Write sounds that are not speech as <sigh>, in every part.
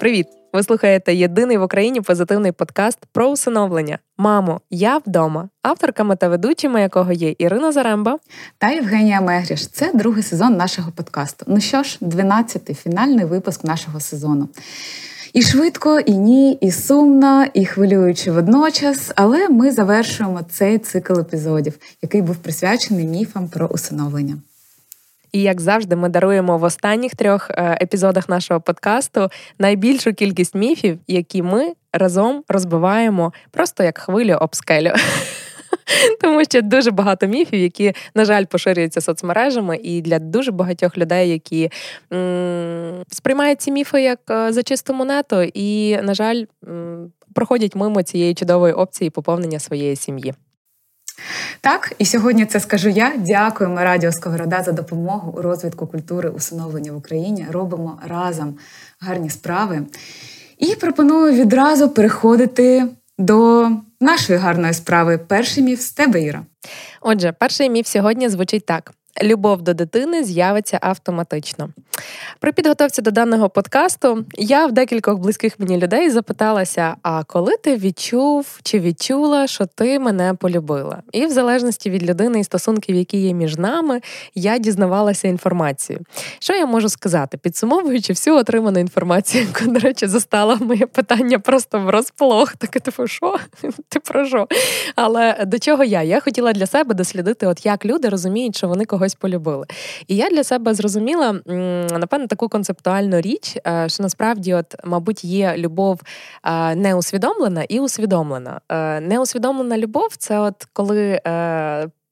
Привіт! Ви слухаєте єдиний в Україні позитивний подкаст про усиновлення. Мамо, я вдома, авторками та ведучими якого є Ірина Заремба та Євгенія Мегріш. Це другий сезон нашого подкасту. Ну що ж, 12-й фінальний випуск нашого сезону. І швидко, і ні, і сумно, і хвилюючи водночас. Але ми завершуємо цей цикл епізодів, який був присвячений міфам про усиновлення. І як завжди, ми даруємо в останніх трьох е, епізодах нашого подкасту найбільшу кількість міфів, які ми разом розбиваємо просто як хвилю об скелю. <laughs> Тому що дуже багато міфів, які, на жаль, поширюються соцмережами, і для дуже багатьох людей, які сприймають ці міфи як е, за чисту монету, і, на жаль, проходять мимо цієї чудової опції поповнення своєї сім'ї. Так, і сьогодні це скажу я. Дякуємо Радіо Сковорода за допомогу у розвитку культури усиновлення в Україні. Робимо разом гарні справи. І пропоную відразу переходити до нашої гарної справи. Перший міф з тебе, Іра. Отже, перший міф сьогодні звучить так: любов до дитини з'явиться автоматично. При підготовці до даного подкасту я в декількох близьких мені людей запиталася: а коли ти відчув чи відчула, що ти мене полюбила? І в залежності від людини і стосунків, які є між нами, я дізнавалася інформацію. Що я можу сказати? Підсумовуючи всю отриману інформацію, яку, до речі, застала моє питання просто в розполох. Таке типу, що? <laughs> Ти про що? Але до чого я? Я хотіла для себе дослідити, от як люди розуміють, що вони когось полюбили. І я для себе зрозуміла напевно, таку концептуальну річ, е, що насправді, от, мабуть, є любов е, неусвідомлена і усвідомлена. Е, неусвідомлена любов це от коли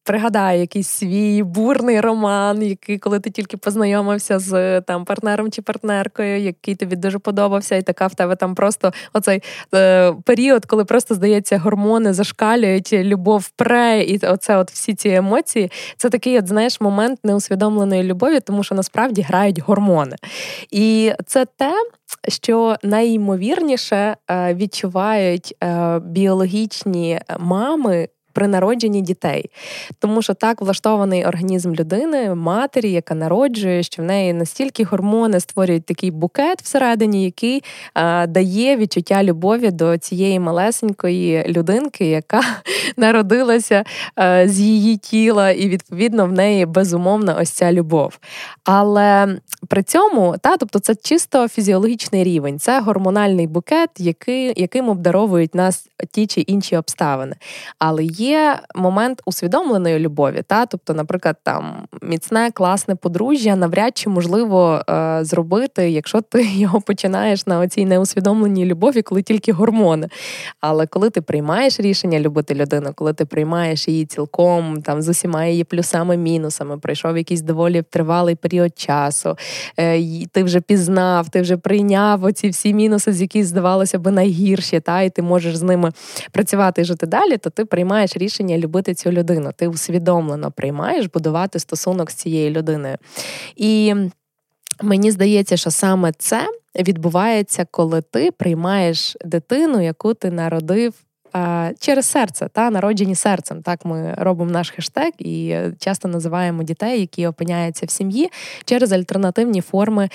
Пригадай якийсь свій бурний роман, який, коли ти тільки познайомився з там партнером чи партнеркою, який тобі дуже подобався, і така в тебе там просто оцей е, період, коли просто здається, гормони зашкалюють, любов пре, і оце от всі ці емоції. Це такий, от знаєш, момент неусвідомленої любові, тому що насправді грають гормони. І це те. Що найімовірніше е, відчувають е, біологічні мами при народженні дітей, тому що так влаштований організм людини, матері, яка народжує, що в неї настільки гормони створюють такий букет всередині, який а, дає відчуття любові до цієї малесенької людинки, яка <laughs> народилася а, з її тіла, і відповідно в неї безумовно ось ця любов. Але при цьому, та, тобто, це чисто фізіологічний рівень, це гормональний букет, який, яким обдаровують нас ті чи інші обставини. Але є момент усвідомленої любові. Та? Тобто, наприклад, там міцне, класне подружжя навряд чи можливо е, зробити, якщо ти <laughs> його починаєш на оцій неусвідомленій любові, коли тільки гормони. Але коли ти приймаєш рішення любити людину, коли ти приймаєш її цілком там з усіма її плюсами, мінусами, пройшов якийсь доволі тривалий період часу, ти вже пізнав, ти вже прийняв оці всі мінуси, з які здавалося би найгірші, та і ти можеш з ними працювати і жити далі, то ти приймаєш рішення любити цю людину. Ти усвідомлено приймаєш будувати стосунок з цією людиною. І мені здається, що саме це відбувається, коли ти приймаєш дитину, яку ти народив. Через серце та народжені серцем, так ми робимо наш хештег і часто називаємо дітей, які опиняються в сім'ї через альтернативні форми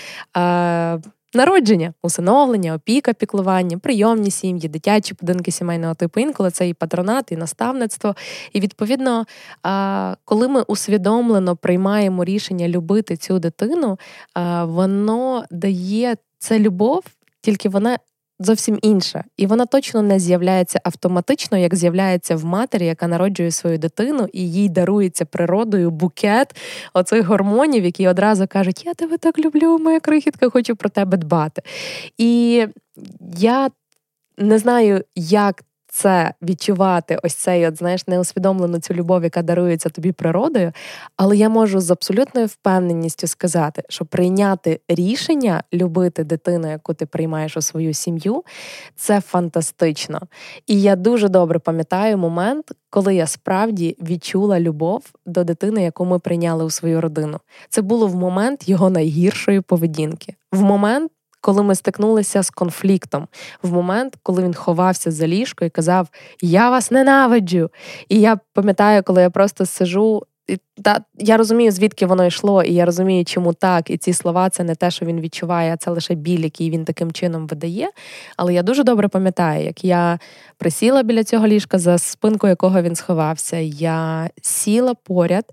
Народження, усиновлення, опіка, піклування, прийомні сім'ї, дитячі будинки сімейного типу. Інколи це і патронат, і наставництво. І відповідно, коли ми усвідомлено приймаємо рішення любити цю дитину, воно дає це любов, тільки вона зовсім інша, і вона точно не з'являється автоматично, як з'являється в матері, яка народжує свою дитину, і їй дарується природою букет оцих гормонів, які одразу кажуть: Я тебе так люблю, моя крихітка, хочу про тебе дбати. І я не знаю, як це відчувати, ось цей, от знаєш, неусвідомлену цю любов, яка дарується тобі природою. Але я можу з абсолютною впевненістю сказати, що прийняти рішення любити дитину, яку ти приймаєш у свою сім'ю, це фантастично. І я дуже добре пам'ятаю момент, коли я справді відчула любов до дитини, яку ми прийняли у свою родину. Це було в момент його найгіршої поведінки, в момент коли ми стикнулися з конфліктом, в момент, коли він ховався за ліжко і казав: Я вас ненавиджу. І я пам'ятаю, коли я просто сижу. І та я розумію, звідки воно йшло, і я розумію, чому так. І ці слова це не те, що він відчуває, а це лише біль, який він таким чином видає. Але я дуже добре пам'ятаю, як я присіла біля цього ліжка, за спинку якого він сховався. Я сіла поряд.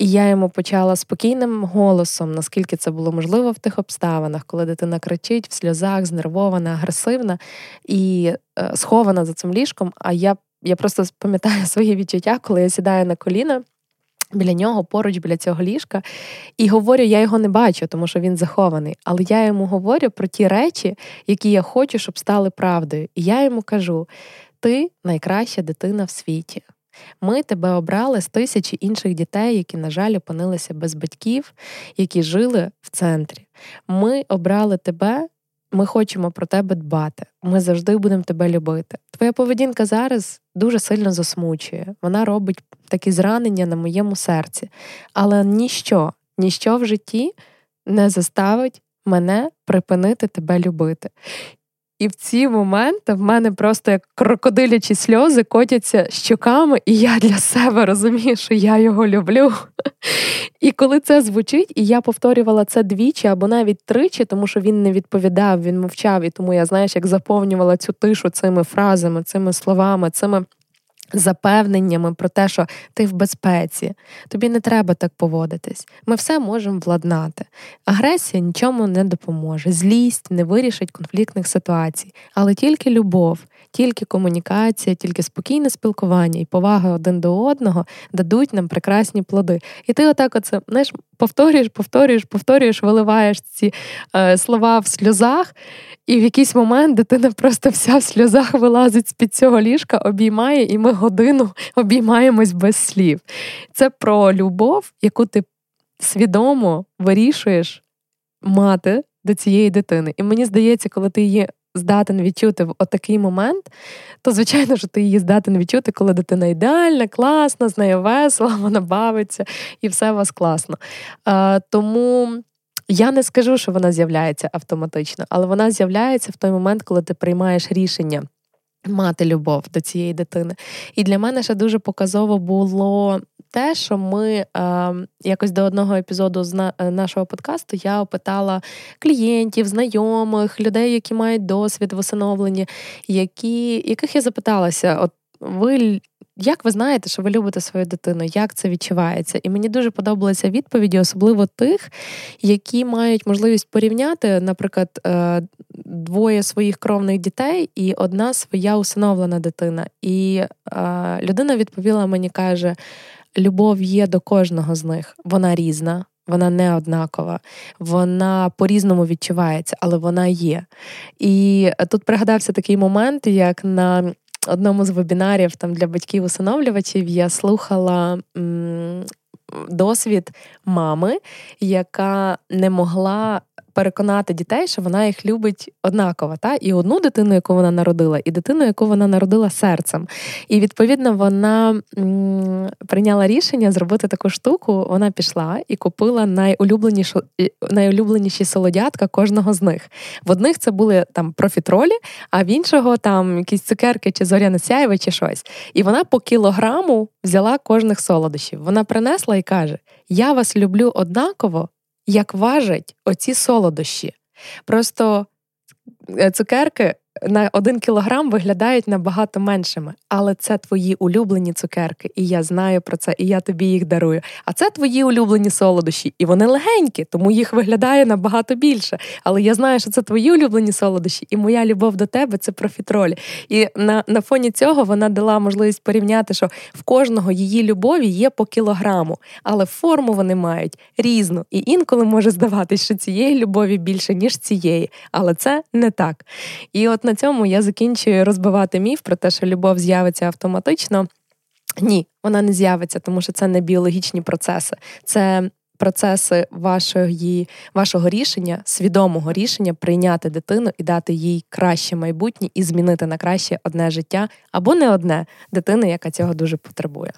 І я йому почала спокійним голосом, наскільки це було можливо в тих обставинах, коли дитина кричить в сльозах, знервована, агресивна і е, схована за цим ліжком. А я я просто пам'ятаю <laughs> свої відчуття, коли я сідаю на коліна біля нього, поруч біля цього ліжка, і говорю, я його не бачу, тому що він захований. Але я йому говорю про ті речі, які я хочу, щоб стали правдою. І я йому кажу: ти найкраща дитина в світі. Ми тебе обрали з тисячі інших дітей, які, на жаль, опинилися без батьків, які жили в центрі. Ми обрали тебе. Ми хочемо про тебе дбати. Ми завжди будемо тебе любити. Твоя поведінка зараз дуже сильно засмучує. Вона робить такі зранення на моєму серці. Але ніщо, ніщо в житті не заставить мене припинити тебе любити. І в ці моменти в мене просто як крокодилячі сльози котяться щоками, і я для себе розумію, що я його люблю. І коли це звучить, і я повторювала це двічі або навіть тричі, тому що він не відповідав, він мовчав, і тому я, знаєш, як заповнювала цю тишу цими фразами, цими словами, цими запевненнями про те, що ти в безпеці, тобі не треба так поводитись. Ми все можемо владнати. Агресія нічому не допоможе, злість не вирішить конфліктних ситуацій, але тільки любов, тільки комунікація, тільки спокійне спілкування і повага один до одного дадуть нам прекрасні плоди. І ти отак, оце знаєш, повторюєш, повторюєш, повторюєш, виливаєш ці е, слова в сльозах. І в якийсь момент дитина просто вся в сльозах вилазить з під цього ліжка, обіймає, і ми годину обіймаємось без слів. Це про любов, яку ти свідомо вирішуєш мати до цієї дитини. І мені здається, коли ти її здатен відчути в отакий момент, то звичайно що ти її здатен відчути, коли дитина ідеальна, класна, з нею весело, <laughs> вона бавиться і все у вас класно. А, Тому. Я не скажу, що вона з'являється автоматично, але вона з'являється в той момент, коли ти приймаєш рішення мати любов до цієї дитини. І для мене ще дуже показово було те, що ми е, якось до одного епізоду з на, е, нашого подкасту я опитала клієнтів, знайомих, людей, які мають досвід в усиновленні, які, яких я запиталася, от ви як ви знаєте, що ви любите свою дитину? Як це відчувається? І мені дуже подобалися відповіді, особливо тих, які мають можливість порівняти, наприклад, е, двоє своїх кровних дітей і одна своя усиновлена дитина. І е, людина відповіла мені, каже: любов є до кожного з них, вона різна. Вона не однакова, вона по-різному відчувається, але вона є. І тут пригадався такий момент, як на одному з вебінарів там для батьків-усиновлювачів я слухала м, досвід мами, яка не могла переконати дітей, що вона їх любить однаково, та і одну дитину, яку вона народила, і дитину, яку вона народила серцем. І відповідно вона прийняла рішення зробити таку штуку. Вона пішла і купила найулюбленішу найулюбленіші солодятка кожного з них. В одних це були там профітролі, а в іншого там якісь цукерки чи зоряне сяєве, чи щось. І вона по кілограму взяла кожних солодощів. Вона принесла і каже: Я вас люблю однаково як важать оці солодощі. Просто е, цукерки на один кілограм виглядають набагато меншими, але це твої улюблені цукерки, і я знаю про це, і я тобі їх дарую. А це твої улюблені солодощі, і вони легенькі, тому їх виглядає набагато більше. Але я знаю, що це твої улюблені солодощі, і моя любов до тебе це профітролі. І на, на фоні цього вона дала можливість порівняти, що в кожного її любові є по кілограму, але форму вони мають різну. І інколи може здаватись, що цієї любові більше ніж цієї, але це не так. І от на цьому я закінчую розбивати міф про те, що любов з'явиться автоматично. Ні, вона не з'явиться, тому що це не біологічні процеси. Це процеси вашої, вашого рішення, свідомого рішення прийняти дитину і дати їй краще майбутнє і змінити на краще одне життя або не одне дитини, яка цього дуже потребує.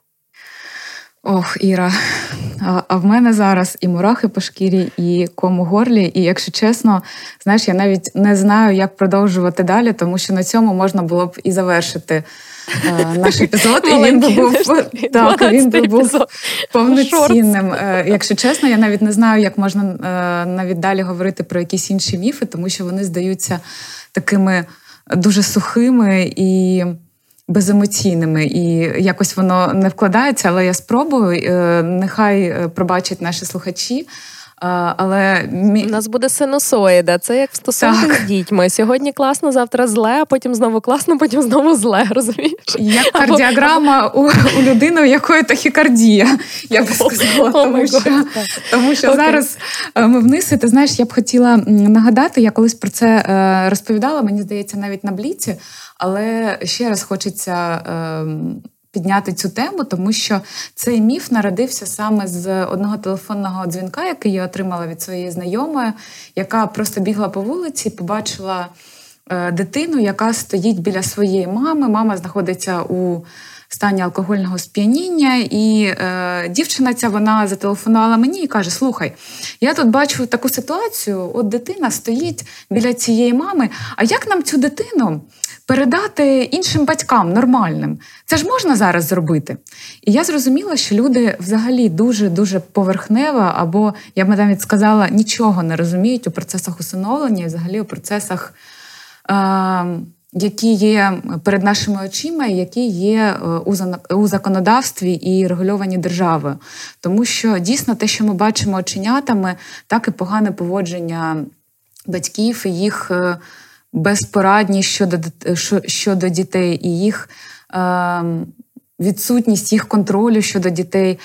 Ох, Іра, а в мене зараз і мурахи по шкірі, і ком у горлі. І якщо чесно, знаєш, я навіть не знаю, як продовжувати далі, тому що на цьому можна було б і завершити е, наш епізод. І він би був так, він би був повноцінним. Е, якщо чесно, я навіть не знаю, як можна е, навіть далі говорити про якісь інші міфи, тому що вони здаються такими дуже сухими і беземоційними, і якось воно не вкладається, але я спробую. Е, нехай е, пробачать наші слухачі. Але У нас буде синусоїда. Це як в стосунках з дітьми. Сьогодні класно, завтра зле, а потім знову класно, потім знову зле. <laughs> розумієш? Як кардіограма у, у людини, у якої тахікардія, я би сказала. Тому що тому що okay. зараз е, ми вниз, і ти знаєш, я б хотіла нагадати, я колись про це розповідала, мені здається, навіть на бліці. Але ще раз хочеться ем, підняти цю тему, тому що цей міф народився саме з одного телефонного дзвінка, який я отримала від своєї знайомої, яка просто бігла по вулиці, побачила е, дитину, яка стоїть біля своєї мами. Мама знаходиться у стані алкогольного сп'яніння, і е, дівчина ця вона зателефонувала мені і каже: Слухай, я тут бачу таку ситуацію: от дитина стоїть біля цієї мами. А як нам цю дитину? передати іншим батькам нормальним. Це ж можна зараз зробити. І я зрозуміла, що люди взагалі дуже-дуже поверхнево, або я б навіть сказала, нічого не розуміють у процесах усиновлення і взагалі у процесах. Е- які є перед нашими очима, які є е, у законодавстві і регульовані державою, тому що дійсно те, що ми бачимо оченятами, так і погане поводження батьків і їх е, безпорадність щодо щодо дітей і їх е, відсутність їх контролю щодо дітей.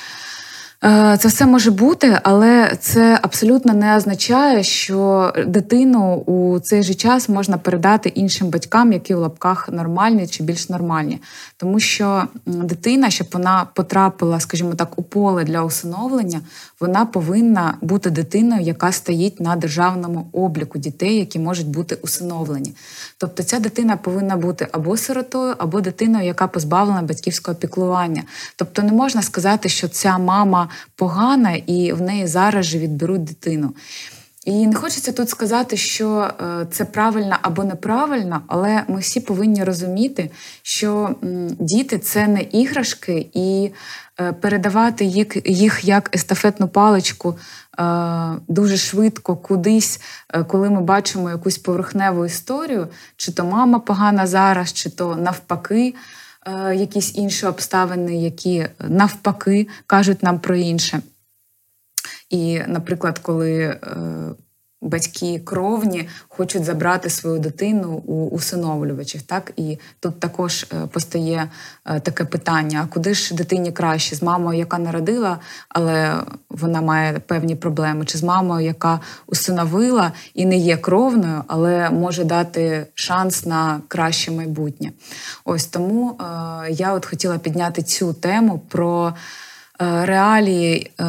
Е, це все може бути, але це абсолютно не означає, що дитину у цей же час можна передати іншим батькам, які в лапках нормальні чи більш нормальні. Тому що дитина, щоб вона потрапила, скажімо так, у поле для усиновлення, вона повинна бути дитиною, яка стоїть на державному обліку дітей, які можуть бути усиновлені. Тобто ця дитина повинна бути або сиротою, або дитиною, яка позбавлена батьківського піклування. Тобто не можна сказати, що ця мама погана, і в неї зараз же відберуть дитину. І не хочеться тут сказати, що е, це правильно або неправильно, але ми всі повинні розуміти, що діти це не іграшки, і е, передавати їх як естафетну паличку е, дуже швидко кудись, коли ми бачимо якусь поверхневу історію, чи то мама погана зараз, чи то навпаки. Е, якісь інші обставини, які навпаки кажуть нам про інше. І, наприклад, коли е, батьки кровні хочуть забрати свою дитину у усиновлювачів. Так і тут також е, постає е, таке питання: а куди ж дитині краще з мамою, яка народила, але вона має певні проблеми, чи з мамою, яка усиновила і не є кровною, але може дати шанс на краще майбутнє. Ось тому е, я от хотіла підняти цю тему про. Е, реалії, е,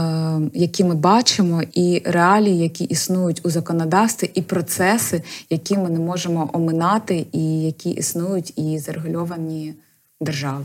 які ми бачимо, і реалії, які існують у законодавстві, і процеси, які ми не можемо оминати, і які існують і зарегульовані державою.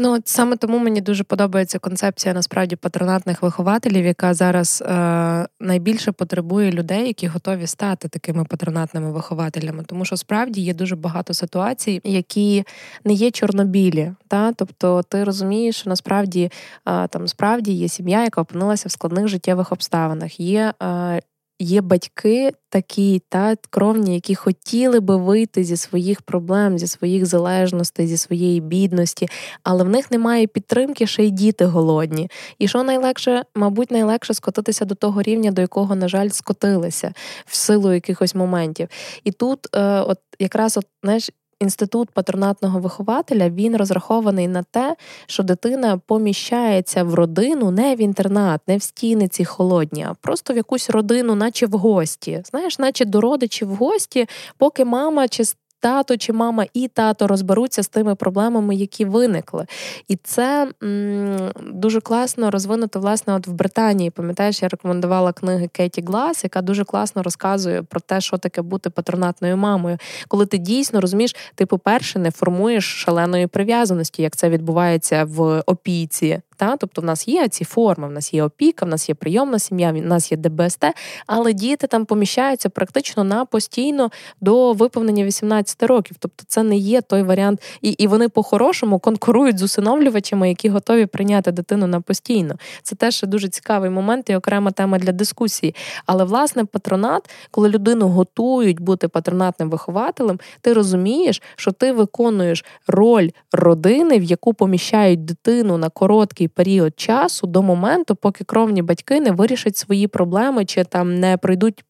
Ну от саме тому мені дуже подобається концепція насправді патронатних вихователів, яка зараз е, найбільше потребує людей, які готові стати такими патронатними вихователями. Тому що справді є дуже багато ситуацій, які не є чорнобілі. Та? Тобто, ти розумієш, що насправді е, там справді є сім'я, яка опинилася в складних життєвих обставинах. Є е, Є батьки такі, та кровні, які хотіли би вийти зі своїх проблем, зі своїх залежностей, зі своєї бідності, але в них немає підтримки, ще й діти голодні. І що найлегше, мабуть, найлегше скотитися до того рівня, до якого, на жаль, скотилися в силу якихось моментів. І тут, е, от якраз, от знаєш, інститут патронатного вихователя він розрахований на те, що дитина поміщається в родину не в інтернат, не в стіни ці холодні, а просто в якусь родину, наче в гості. Знаєш, наче до родичів в гості, поки мама чи тато чи мама і тато розберуться з тими проблемами, які виникли. І це м- дуже класно розвинуто власне от в Британії. Пам'ятаєш, я рекомендувала книги Кеті Глас, яка дуже класно розказує про те, що таке бути патронатною мамою. Коли ти дійсно розумієш, ти, по-перше, не формуєш шаленої прив'язаності, як це відбувається в опійці та? Тобто в нас є ці форми, в нас є опіка, в нас є прийомна сім'я, в нас є ДБСТ, але діти там поміщаються практично на постійно до виповнення 18 років. Тобто це не є той варіант, і і вони по-хорошому конкурують з усиновлювачами, які готові прийняти дитину на постійно. Це теж дуже цікавий момент і окрема тема для дискусії. Але власне патронат, коли людину готують бути патронатним вихователем, ти розумієш, що ти виконуєш роль родини, в яку поміщають дитину на короткий період часу до моменту, поки кровні батьки не вирішать свої проблеми, чи там не пройдуть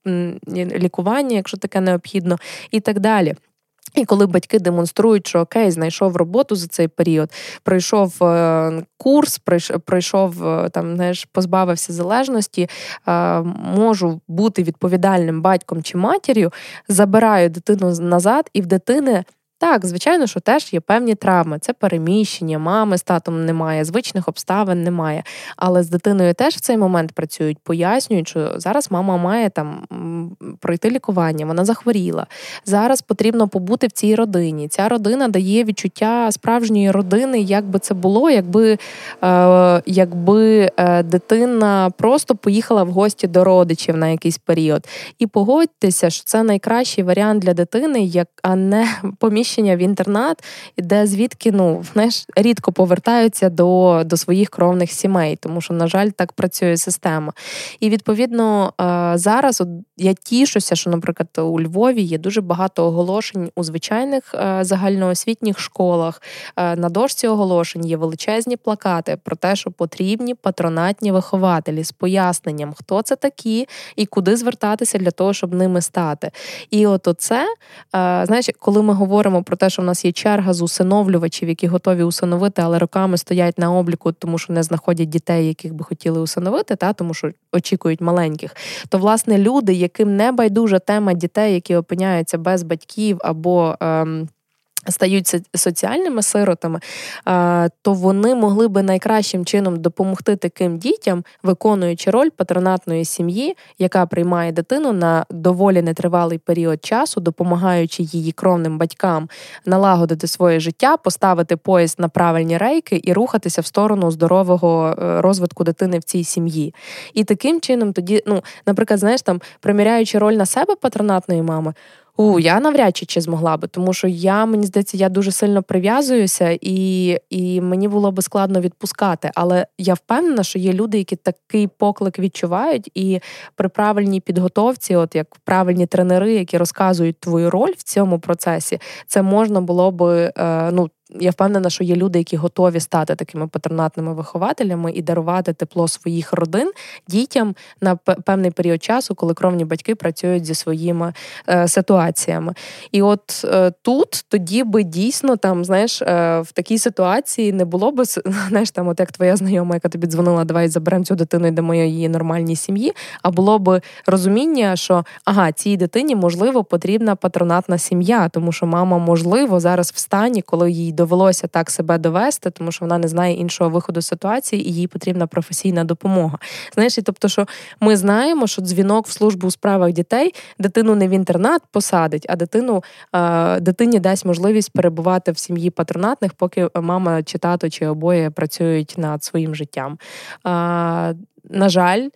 лікування, якщо таке необхідно, і так далі. І коли батьки демонструють, що окей, знайшов роботу за цей період, пройшов е, курс, пройшов е, там, знаєш, позбавився залежності, е, можу бути відповідальним батьком чи матір'ю, забираю дитину назад, і в дитини так, звичайно, що теж є певні травми. Це переміщення, мами з татом немає, звичних обставин немає. Але з дитиною теж в цей момент працюють, пояснюють, що зараз мама має там пройти лікування, вона захворіла. Зараз потрібно побути в цій родині. Ця родина дає відчуття справжньої родини, як би це було, якби е, якби е, дитина просто поїхала в гості до родичів на якийсь період. І погодьтеся, що це найкращий варіант для дитини, як а не <laughs> поміщення переміщення в інтернат, де звідки ну знаєш, рідко повертаються до до своїх кровних сімей, тому що, на жаль, так працює система. І відповідно е, зараз от я тішуся, що, наприклад, у Львові є дуже багато оголошень у звичайних е, загальноосвітніх школах. Е, на дошці оголошень є величезні плакати про те, що потрібні патронатні вихователі з поясненням, хто це такі і куди звертатися для того, щоб ними стати. І от оце, знаєш, коли ми говоримо говоримо про те, що в нас є черга з усиновлювачів, які готові усиновити, але роками стоять на обліку, тому що не знаходять дітей, яких би хотіли усиновити, та тому що очікують маленьких. То власне люди, яким не байдужа тема дітей, які опиняються без батьків або. Ем, стають соціальними сиротами, то вони могли би найкращим чином допомогти таким дітям, виконуючи роль патронатної сім'ї, яка приймає дитину на доволі нетривалий період часу, допомагаючи її кровним батькам налагодити своє життя, поставити поїзд на правильні рейки і рухатися в сторону здорового е, розвитку дитини в цій сім'ї. І таким чином, тоді, ну, наприклад, знаєш, там приміряючи роль на себе патронатної мами. У я навряд чи чи змогла би, тому що я мені здається, я дуже сильно прив'язуюся, і і мені було би складно відпускати. Але я впевнена, що є люди, які такий поклик відчувають, і при правильній підготовці, от як правильні тренери, які розказують твою роль в цьому процесі, це можна було би е, ну я впевнена, що є люди, які готові стати такими патронатними вихователями і дарувати тепло своїх родин дітям на певний період часу, коли кровні батьки працюють зі своїми е, ситуаціями. І от е, тут тоді би дійсно там, знаєш, е, в такій ситуації не було би <laughs> знаєш, там, от як твоя знайома, яка тобі дзвонила, давай заберемо цю дитину і дамо її нормальній сім'ї. А було би розуміння, що ага, цій дитині можливо потрібна патронатна сім'я, тому що мама можливо зараз в стані, коли їй довелося так себе довести, тому що вона не знає іншого виходу ситуації, і їй потрібна професійна допомога. Знаєш, і тобто, що ми знаємо, що дзвінок в службу у справах дітей дитину не в інтернат посадить, а дитину дитині дасть можливість перебувати в сім'ї патронатних, поки мама чи тато чи обоє працюють над своїм життям. На жаль,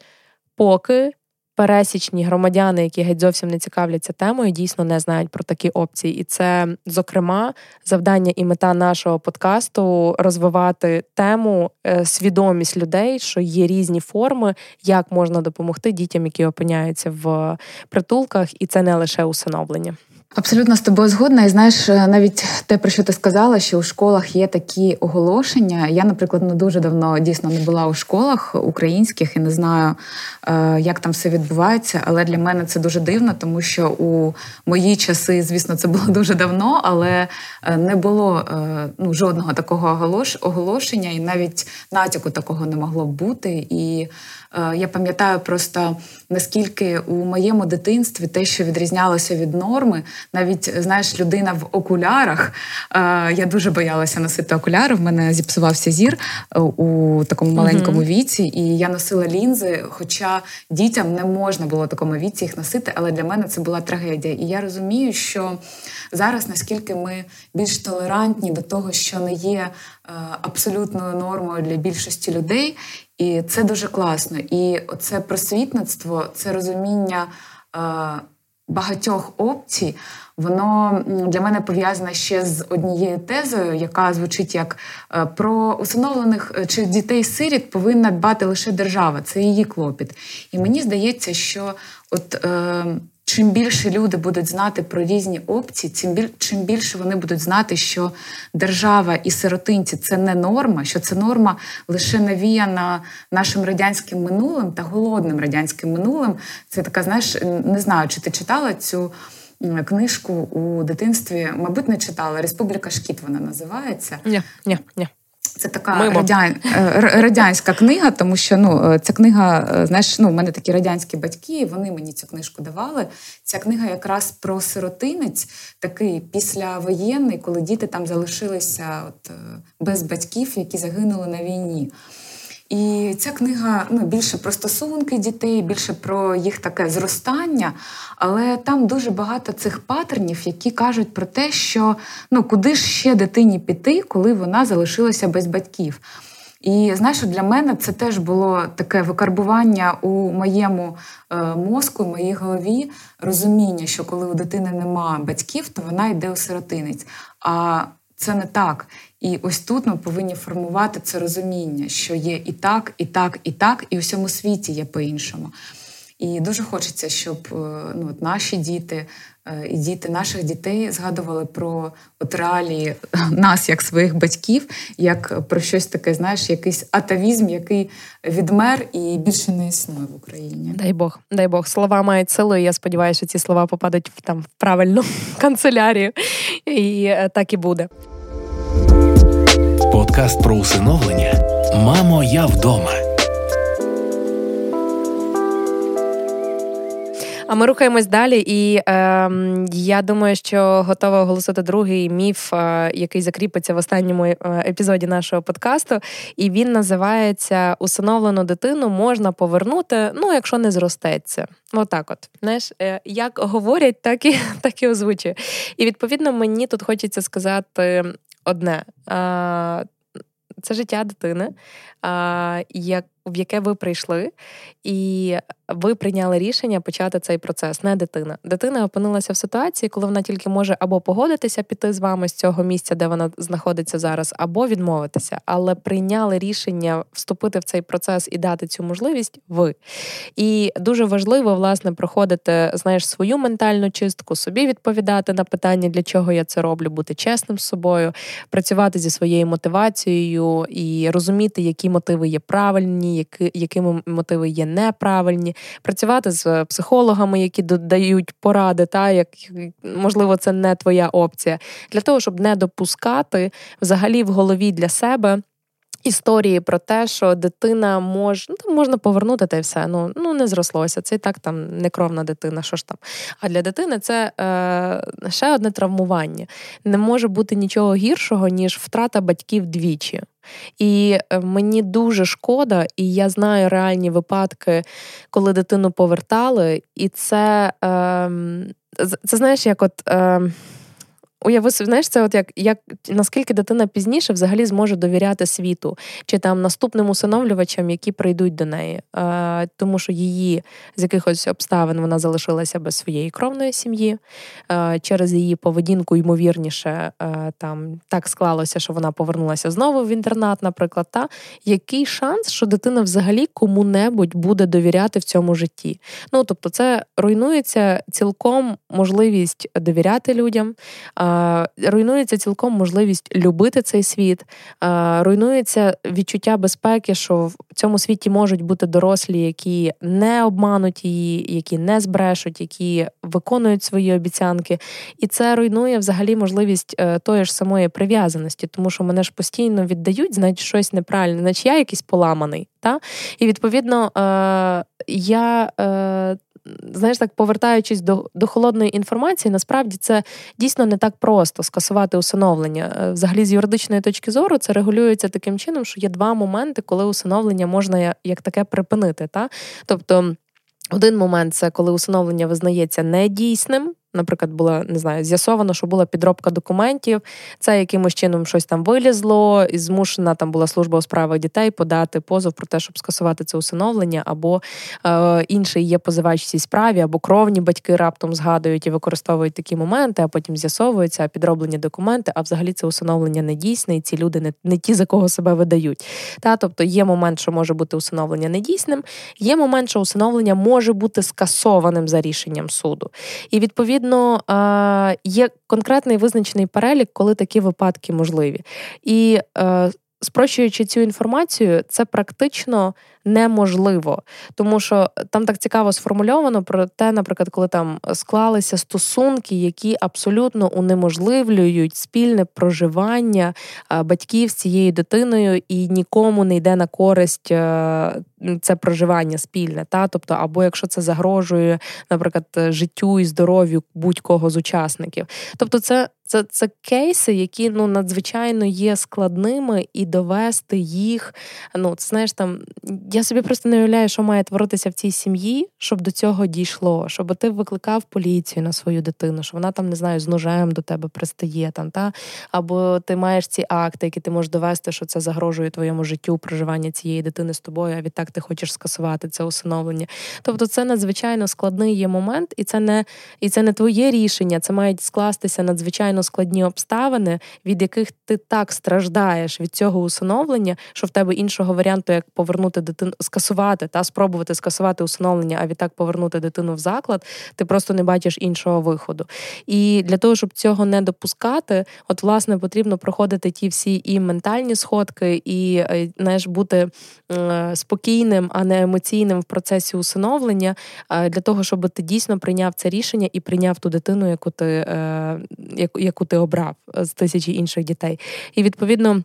поки пересічні громадяни, які геть зовсім не цікавляться темою, дійсно не знають про такі опції. І це, зокрема, завдання і мета нашого подкасту розвивати тему, е, свідомість людей, що є різні форми, як можна допомогти дітям, які опиняються в притулках, і це не лише усиновлення. Абсолютно з тобою згодна. І знаєш, е, навіть те, про що ти сказала, що у школах є такі оголошення. Я, наприклад, не дуже давно дійсно не була у школах українських і не знаю, е, як там все відбувається. Але для мене це дуже дивно, тому що у мої часи, звісно, це було <laughs> дуже давно, але е, не було ну, жодного такого оголошення, і навіть натяку такого не могло бути. І я пам'ятаю просто наскільки у моєму дитинстві те, що відрізнялося від норми. навіть знаєш, людина в окулярах. Я дуже боялася носити окуляри. В мене зіпсувався зір е, у такому маленькому віці, і я носила лінзи. Хоча дітям не можна було в такому віці їх носити, але для мене це була трагедія. І я розумію, що зараз наскільки ми більш толерантні до того, що не є е, абсолютною нормою для більшості людей, і це дуже класно. І це просвітництво, це розуміння. Е, багатьох опцій, воно для мене пов'язане ще з однією тезою, яка звучить як е, про усиновлених е, чи дітей-сиріт повинна дбати лише держава, це її клопіт. І мені здається, що от. Чим більше люди будуть знати про різні опції, цим біль, чим більше вони будуть знати, що держава і сиротинці це не норма, що це норма лише навіяна нашим радянським минулим та голодним радянським минулим. Це така, знаєш, не знаю, чи ти читала цю. Книжку у дитинстві, мабуть, не читала. Республіка Шкіт вона називається. Ні, ні, ні. Це така радян... Е, радянська книга, тому що ну ця книга, е, знаєш, ну в мене такі радянські батьки, вони мені цю книжку давали. Ця книга якраз про сиротинець, такий післявоєнний, коли діти там залишилися от е, без батьків, які загинули на війні. І ця книга ну, більше про стосунки дітей, більше про їх таке зростання, але там дуже багато цих патернів, які кажуть про те, що ну, куди ж ще дитині піти, коли вона залишилася без батьків. І знаєш, для мене це теж було таке викарбування у моєму е, мозку, моїй голові, розуміння, що коли у дитини нема батьків, то вона йде у сиротинець. А це не так. І ось тут ми повинні формувати це розуміння, що є і так, і так, і так, і у всьому світі є по-іншому. І дуже хочеться, щоб е, ну, от наші діти е, і діти наших дітей згадували про от реалії нас, як своїх батьків, як про щось таке, знаєш, якийсь атавізм, який відмер і більше не існує в Україні. Дай Бог, дай Бог, слова мають силу. і Я сподіваюся, що ці слова попадуть в там в правильну <laughs> канцелярію, і е, так і буде. Подкаст про усиновлення Мамо, я вдома. А ми рухаємось далі, і е, я думаю, що готова оголосити другий міф, е, який закріпиться в останньому е, епізоді нашого подкасту. І він називається Усиновлену дитину можна повернути, ну якщо не зростеться. Отак, от, знаєш, е, як говорять, так і <laughs> так і озвучує. І відповідно мені тут хочеться сказати одне. Це життя дитини, як в яке ви прийшли, і ви прийняли рішення почати цей процес, не дитина. Дитина опинилася в ситуації, коли вона тільки може або погодитися піти з вами з цього місця, де вона знаходиться зараз, або відмовитися. Але прийняли рішення вступити в цей процес і дати цю можливість ви. І дуже важливо, власне, проходити, знаєш, свою ментальну чистку, собі відповідати на питання, для чого я це роблю, бути чесним з собою, працювати зі своєю мотивацією і розуміти, які мотиви є правильні які, якими мотиви є неправильні, працювати з психологами, які додають поради, та як можливо це не твоя опція, для того, щоб не допускати взагалі в голові для себе. Історії про те, що дитина може ну там можна повернути та й все. Ну ну не зрослося. Це і так там некровна дитина. Що ж там? А для дитини це е, ще одне травмування. Не може бути нічого гіршого ніж втрата батьків двічі. І е, мені дуже шкода, і я знаю реальні випадки, коли дитину повертали, і це, е, це знаєш, як от. Е, Уяви, знаєш, це от як як наскільки дитина пізніше взагалі зможе довіряти світу чи там наступним усиновлювачам, які прийдуть до неї, Е, тому що її з якихось обставин вона залишилася без своєї кровної сім'ї. Е, через її поведінку, ймовірніше, е, там так склалося, що вона повернулася знову в інтернат, наприклад. Та який шанс, що дитина взагалі кому-небудь буде довіряти в цьому житті? Ну тобто, це руйнується цілком можливість довіряти людям руйнується цілком можливість любити цей світ, руйнується відчуття безпеки, що в цьому світі можуть бути дорослі, які не обмануть її, які не збрешуть, які виконують свої обіцянки. І це руйнує взагалі можливість е, тої ж самої прив'язаності, тому що мене ж постійно віддають, значить щось неправильне, значить я якийсь поламаний. Та? І відповідно е, я. Знаєш, так повертаючись до до холодної інформації, насправді це дійсно не так просто скасувати усиновлення. Е, взагалі, з юридичної точки зору, це регулюється таким чином, що є два моменти, коли усиновлення можна як таке припинити. Та? Тобто. Один момент це коли усиновлення визнається недійсним, наприклад, була не знаю, з'ясовано, що була підробка документів, це якимось чином щось там вилізло, і змушена там була служба у справах дітей подати позов про те, щоб скасувати це усиновлення, або е, інший є позивач в цій справі, або кровні батьки раптом згадують і використовують такі моменти, а потім з'ясовуються підроблені документи, а взагалі це усиновлення не дійсне, і ці люди не, не ті, за кого себе видають. Та, Тобто є момент, що може бути усиновлення недійсним, є момент, що усиновлення може бути скасованим за рішенням суду. І відповідно відповідно є конкретний визначений перелік, коли такі випадки можливі. І е, спрощуючи цю інформацію, це практично неможливо, тому що там так цікаво сформульовано про те, наприклад, коли там склалися стосунки, які абсолютно унеможливлюють спільне проживання батьків з цією дитиною, і нікому не йде на користь е, це проживання спільне. Та тобто, або якщо це загрожує, наприклад, життю і здоров'ю будь-кого з учасників, тобто це. Це це кейси, які ну надзвичайно є складними, і довести їх. Ну, це знаєш, там я собі просто не уявляю, що має творитися в цій сім'ї, щоб до цього дійшло, щоб ти викликав поліцію на свою дитину, що вона там не знаю з ножем до тебе пристає там, та або ти маєш ці акти, які ти можеш довести, що це загрожує твоєму життю проживання цієї дитини з тобою. А відтак ти хочеш скасувати це усиновлення. Тобто, це надзвичайно складний є момент, і це не і це не твоє рішення. Це мають скластися надзвичайно складні обставини, від яких ти так страждаєш від цього усиновлення, що в тебе іншого варіанту, як повернути дитину, скасувати та спробувати скасувати усиновлення, а відтак повернути дитину в заклад, ти просто не бачиш іншого виходу. І для того, щоб цього не допускати, от власне потрібно проходити ті всі і ментальні сходки, і е, знаєш, бути спокійним, а не емоційним в процесі усиновлення, для того, щоб ти дійсно прийняв це рішення і прийняв ту дитину, яку ти е, яку ти обрав з тисячі інших дітей. І відповідно.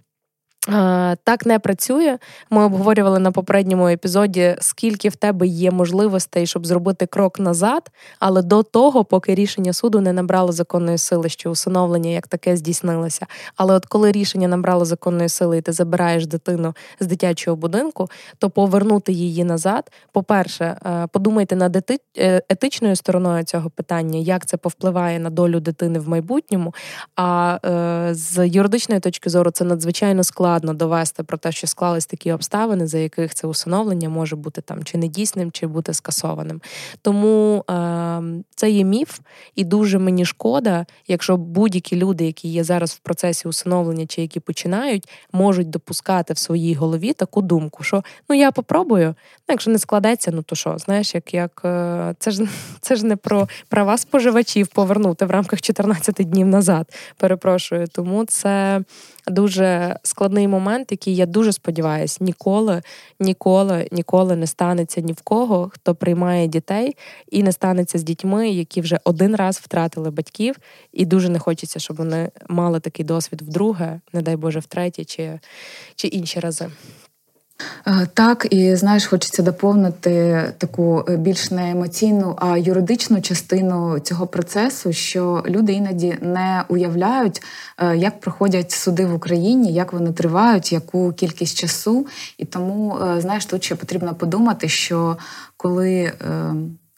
Так не працює. Ми обговорювали на попередньому епізоді, скільки в тебе є можливостей, щоб зробити крок назад, але до того, поки рішення суду не набрало законної сили, що усиновлення як таке здійснилося. Але от коли рішення набрало законної сили, і ти забираєш дитину з дитячого будинку, то повернути її назад. По-перше, е, подумайте над е, етичною стороною цього питання, як це повпливає на долю дитини в майбутньому. А е, з юридичної точки зору це надзвичайно складно складно довести про те, що склались такі обставини, за яких це усиновлення може бути там чи недійсним, чи бути скасованим. Тому е, це є міф, і дуже мені шкода, якщо будь-які люди, які є зараз в процесі усиновлення, чи які починають, можуть допускати в своїй голові таку думку, що ну я попробую, ну якщо не складеться, ну то що, знаєш, як як е, це ж <laughs> це ж не про права споживачів повернути в рамках 14 днів назад. Перепрошую, тому це дуже складний момент, який я дуже сподіваюся, ніколи, ніколи, ніколи не станеться ні в кого, хто приймає дітей, і не станеться з дітьми, які вже один раз втратили батьків, і дуже не хочеться, щоб вони мали такий досвід вдруге, не дай Боже, втретє, чи, чи інші рази. Е, так, і знаєш, хочеться доповнити таку е, більш не емоційну, а юридичну частину цього процесу, що люди іноді не уявляють, е, як проходять суди в Україні, як вони тривають, яку кількість часу. І тому, знаєш, тут ще потрібно подумати, що коли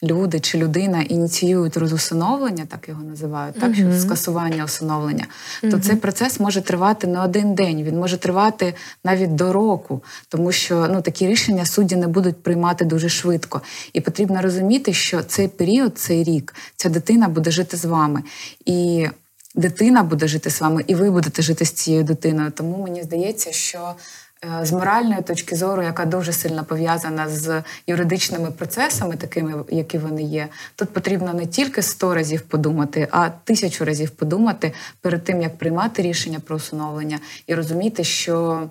люди чи людина ініціюють розусиновлення, так його називають, так що скасування усиновлення, то цей процес може тривати не один день, він може тривати навіть до року, тому що ну такі рішення судді не будуть приймати дуже швидко. І потрібно розуміти, що цей період, цей рік, ця дитина буде жити з вами. І дитина буде жити з вами, і ви будете жити з цією дитиною. Тому мені здається, що з моральної точки зору, яка дуже сильно пов'язана з юридичними процесами, такими, які вони є, тут потрібно не тільки сто разів подумати, а тисячу разів подумати перед тим, як приймати рішення про усиновлення, і розуміти, що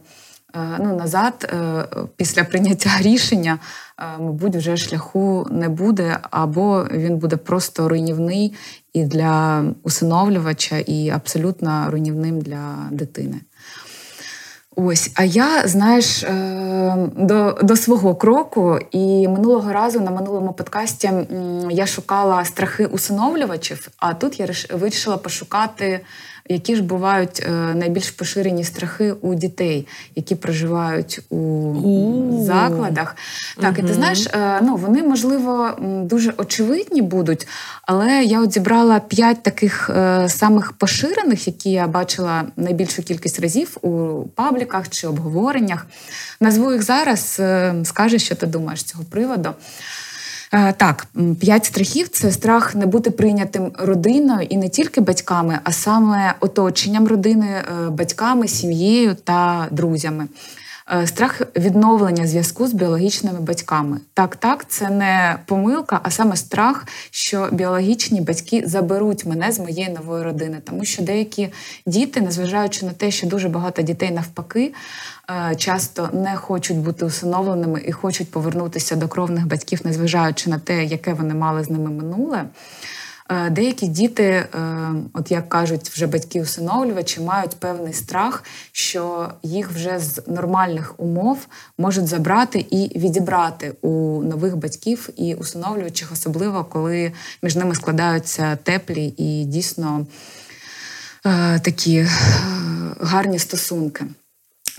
е, ну, назад, е, після прийняття <laughs> рішення, мабуть, вже шляху не буде, або він буде просто руйнівний і для усиновлювача, і абсолютно руйнівним для дитини. Ось, а я, знаєш, е, до до свого кроку, і минулого разу на минулому подкасті я шукала страхи усиновлювачів, а тут я вирішила пошукати які ж бувають е, найбільш поширені страхи у дітей, які проживають у У-у-у. закладах. Так, угу. і ти знаєш, е, ну вони можливо дуже очевидні будуть, але я от зібрала п'ять таких е, самих поширених, які я бачила найбільшу кількість разів у пабліках чи обговореннях. Назву їх зараз, скажеш, що ти думаєш з цього приводу. Е, так, п'ять страхів це страх не бути прийнятим родиною і не тільки батьками, а саме оточенням родини, е, батьками, сім'єю та друзями. Е, страх відновлення зв'язку з біологічними батьками. Так, так, це не помилка, а саме страх, що біологічні батьки заберуть мене з моєї нової родини, тому що деякі діти, незважаючи на те, що дуже багато дітей навпаки. Е, часто не хочуть бути усиновленими і хочуть повернутися до кровних батьків, незважаючи на те, яке вони мали з ними минуле. Е, деякі діти, е, от як кажуть, вже батьки-усиновлювачі, мають певний страх, що їх вже з нормальних умов можуть забрати і відібрати у нових батьків і усиновлювачих, особливо коли між ними складаються теплі і дійсно такі гарні стосунки.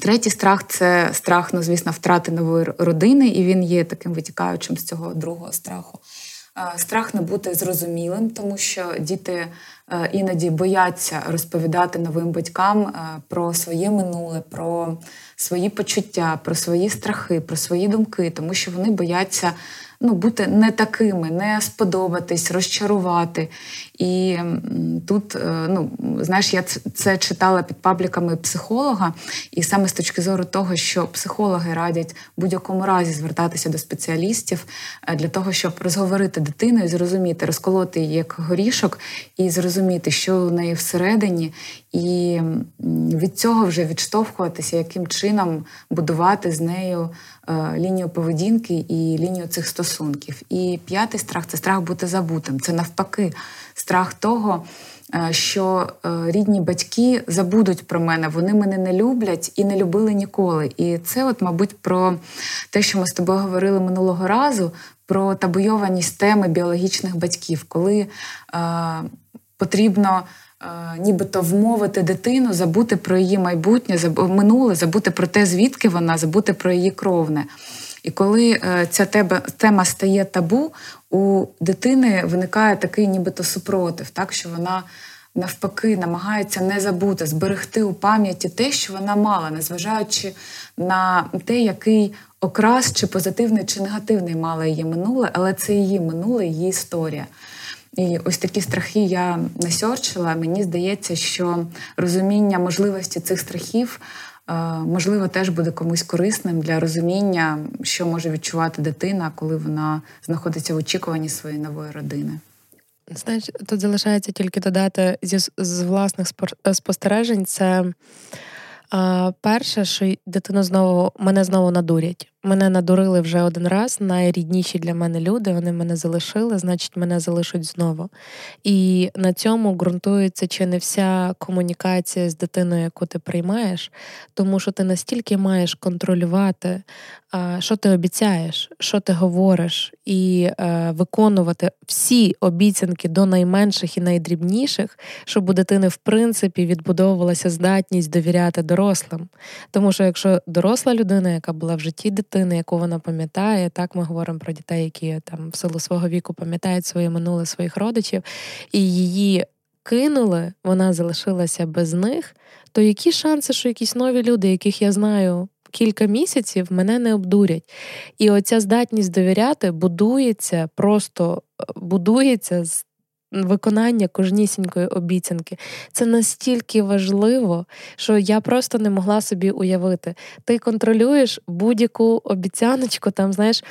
Третій страх це страх, ну звісно, втрати нової родини, і він є таким витікаючим з цього другого страху. Страх не бути зрозумілим, тому що діти е, іноді бояться розповідати новим батькам е, про своє минуле, про свої почуття, про свої страхи, про свої думки, тому що вони бояться ну, бути не такими, не сподобатись, розчарувати. І тут, е, ну, знаєш, я це читала під пабліками психолога, і саме з точки зору того, що психологи радять будь-якому разі звертатися до спеціалістів е, для того, щоб розговорити дитину і зрозуміти, розколоти її як горішок і зрозуміти, що у неї всередині, і від цього вже відштовхуватися, яким чином будувати з нею е, лінію поведінки і лінію цих стосунків. І п'ятий страх це страх бути забутим. Це навпаки страх того. Е, що е, рідні батьки забудуть про мене, вони мене не люблять і не любили ніколи. І це, от, мабуть, про те, що ми з тобою говорили минулого разу, про табуйованість теми біологічних батьків, коли е, потрібно нібито вмовити дитину, забути про її майбутнє, минуле, забути про те, звідки вона, забути про її кровне. І коли е, ця тема стає табу, у дитини виникає такий нібито супротив, так що вона навпаки намагається не забути, зберегти у пам'яті те, що вона мала, незважаючи на те, який окрас, чи позитивний, чи негативний мала її минуле, але це її минуле, її історія. І ось такі страхи я насьорчила. Мені здається, що розуміння можливості цих страхів. Е, можливо, теж буде комусь корисним для розуміння, що може відчувати дитина, коли вона знаходиться в очікуванні своєї нової родини. Знаєш, тут залишається тільки додати зі з власних спостережень. Це а, перше, що дитину знову мене знову надурять. Мене надурили вже один раз. Найрідніші для мене люди. Вони мене залишили, значить, мене залишать знову. І на цьому ґрунтується чи не вся комунікація з дитиною, яку ти приймаєш, тому що ти настільки маєш контролювати, що ти обіцяєш, що ти говориш, і е, виконувати всі обіцянки до найменших і найдрібніших, щоб у дитини в принципі відбудовувалася здатність довіряти дорослим. Тому що якщо доросла людина, яка була в житті дитини, дитини, яку вона пам'ятає. Так ми говоримо про дітей, які там в силу свого віку пам'ятають своє минуле своїх родичів, і її кинули, вона залишилася без них. То які шанси, що якісь нові люди, яких я знаю кілька місяців, мене не обдурять? І оця здатність довіряти будується, просто будується з виконання кожнісінької обіцянки. Це настільки важливо, що я просто не могла собі уявити. Ти контролюєш будь-яку обіцяночку, там, знаєш,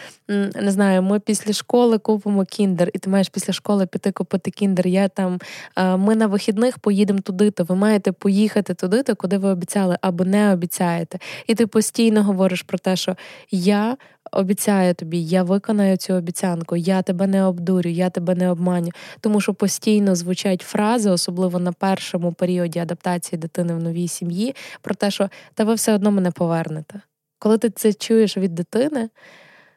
не знаю, ми після школи купимо кіндер, і ти маєш після школи піти купити кіндер. Я там, Ми на вихідних поїдемо туди, то ви маєте поїхати туди, то куди ви обіцяли, або не обіцяєте. І ти постійно говориш про те, що я обіцяю тобі, я виконаю цю обіцянку, я тебе не обдурю, я тебе не обманю. Тому що постійно звучать фрази, особливо на першому періоді адаптації дитини в новій сім'ї, про те, що ви все одно мене повернете. Коли ти це чуєш від дитини,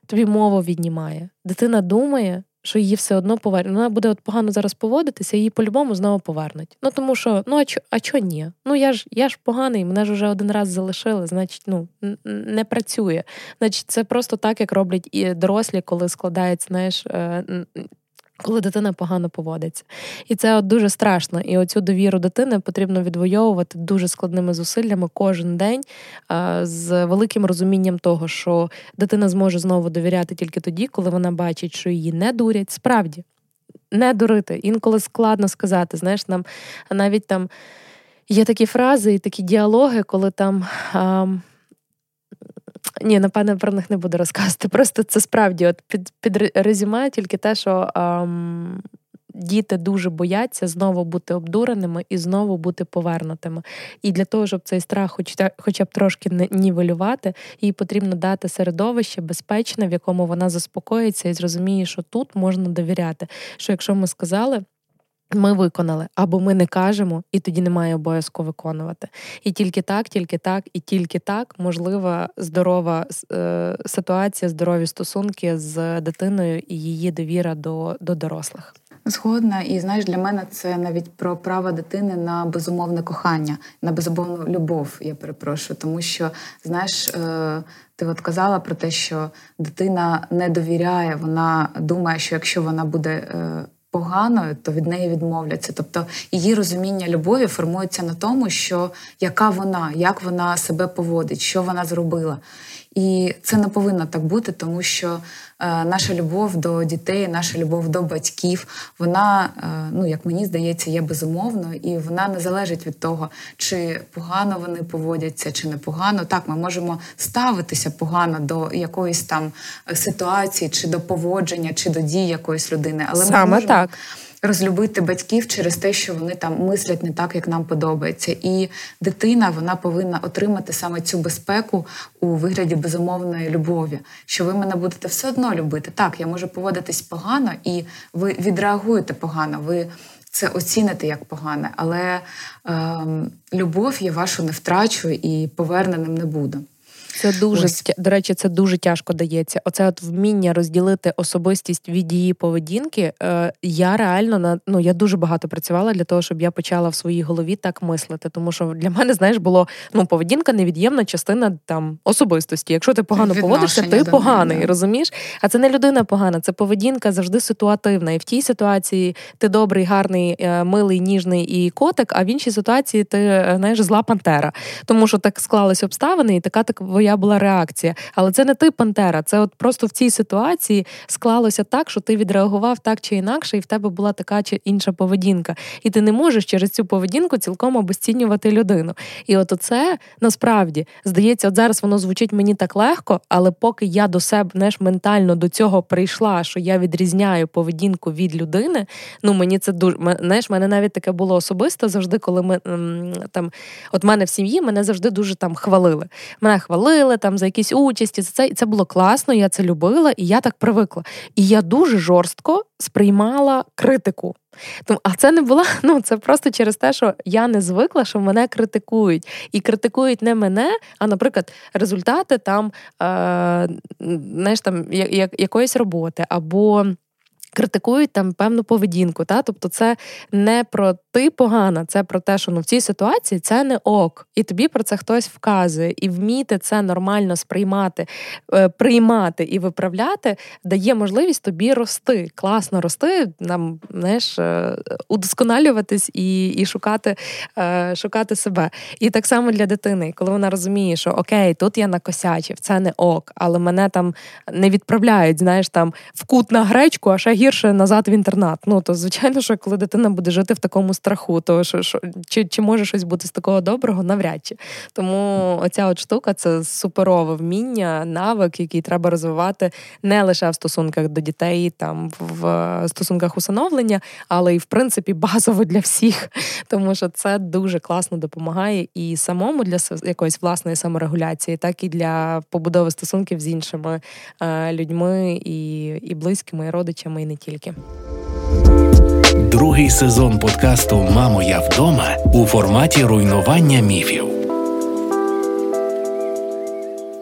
тобі мову віднімає. Дитина думає, що її все одно повернуть. Вона буде от погано зараз поводитися, її по-любому знову повернуть. Ну тому що, ну а чо, а чо ні? Ну я ж я ж поганий, мене ж вже один раз залишили, значить, ну не працює. Значить, це просто так, як роблять і дорослі, коли складають, знаєш, е, коли дитина погано поводиться. І це от дуже страшно. І оцю довіру дитини потрібно відвоювати дуже складними зусиллями кожен день з великим розумінням того, що дитина зможе знову довіряти тільки тоді, коли вона бачить, що її не дурять. Справді, не дурити. Інколи складно сказати. Знаєш, нам навіть там є такі фрази і такі діалоги, коли там. Ні, напевне, про них не буду розказувати. Просто це справді от під під резюме тільки те, що ем, діти дуже бояться знову бути обдуреними і знову бути повернутими. І для того, щоб цей страх, хоч хоча б трошки нівелювати, їй потрібно дати середовище безпечне, в якому вона заспокоїться і зрозуміє, що тут можна довіряти. Що якщо ми сказали. Ми виконали, або ми не кажемо, і тоді немає обов'язку виконувати. І тільки так, тільки так, і тільки так можлива здорова е, ситуація, здорові стосунки з дитиною і її довіра до, до дорослих. Згодна, і знаєш, для мене це навіть про право дитини на безумовне кохання, на безумовну любов. Я перепрошую, тому що знаєш, е, ти от казала про те, що дитина не довіряє, вона думає, що якщо вона буде. Поганою, то від неї відмовляться. Тобто її розуміння любові формується на тому, що яка вона, як вона себе поводить, що вона зробила. І це не повинно так бути, тому що е, наша любов до дітей, наша любов до батьків, вона, е, ну як мені здається, є безумовною, і вона не залежить від того, чи погано вони поводяться, чи не погано. Так, ми можемо ставитися погано до якоїсь там ситуації, чи до поводження, чи до дій якоїсь людини. Але Саме ми можемо... так розлюбити батьків через те, що вони там мислять не так, як нам подобається. І дитина вона повинна отримати саме цю безпеку у вигляді безумовної любові. Що ви мене будете все одно любити. Так, я можу поводитись погано, і ви відреагуєте погано. ви це оціните як погане, але е, любов я вашу не втрачу і поверненим не буду. Це дуже Ось. до речі, це дуже тяжко дається. Оце от вміння розділити особистість від її поведінки. Е, Я реально на ну я дуже багато працювала для того, щоб я почала в своїй голові так мислити. Тому що для мене, знаєш, було ну поведінка невід'ємна частина там особистості. Якщо ти погано поводишся, ти поганий, мене. розумієш? А це не людина погана, це поведінка завжди ситуативна. І в тій ситуації ти добрий, гарний, е, милий, ніжний і котик. А в іншій ситуації ти е, знаєш зла пантера, тому що так склались обставини, і така так твоя була реакція. Але це не ти Пантера. Це от просто в цій ситуації склалося так, що ти відреагував так чи інакше, і в тебе була така чи інша поведінка. І ти не можеш через цю поведінку цілком обесцінювати людину. І от оце насправді здається, от зараз воно звучить мені так легко, але поки я до себе знаєш, ментально до цього прийшла, що я відрізняю поведінку від людини. Ну мені це дуже знаєш, мене навіть таке було особисто завжди, коли ми там, от мене в сім'ї мене завжди дуже там хвалили. Мене хвалили хвалили там за якісь участі. За це і це було класно. Я це любила, і я так привикла. І я дуже жорстко сприймала критику. А це не була, ну це просто через те, що я не звикла, що мене критикують. І критикують не мене, а, наприклад, результати там, е, знаєш, там якоїсь роботи або критикують там певну поведінку. Та? Тобто, це не про ти погана, це про те, що ну в цій ситуації це не ок, і тобі про це хтось вказує, і вміти це нормально сприймати, е, приймати і виправляти дає можливість тобі рости, класно рости, нам знаєш, е, удосконалюватись і і шукати е, шукати себе. І так само для дитини, коли вона розуміє, що окей, тут я накосячив, це не ок, але мене там не відправляють, знаєш, там в кут на гречку, а ще гірше назад в інтернат. Ну то звичайно, що коли дитина буде жити в такому страху, то що, що чи чи може щось бути з такого доброго, навряд чи. Тому оця от штука це суперове вміння, навик, який треба розвивати не лише в стосунках до дітей, там в стосунках усиновлення, але й в принципі базово для всіх, тому що це дуже класно допомагає і самому для якоїсь власної саморегуляції, так і для побудови стосунків з іншими е, людьми і, і близькими, і родичами, і не тільки. Другий сезон подкасту Мамо, я вдома у форматі руйнування міфів.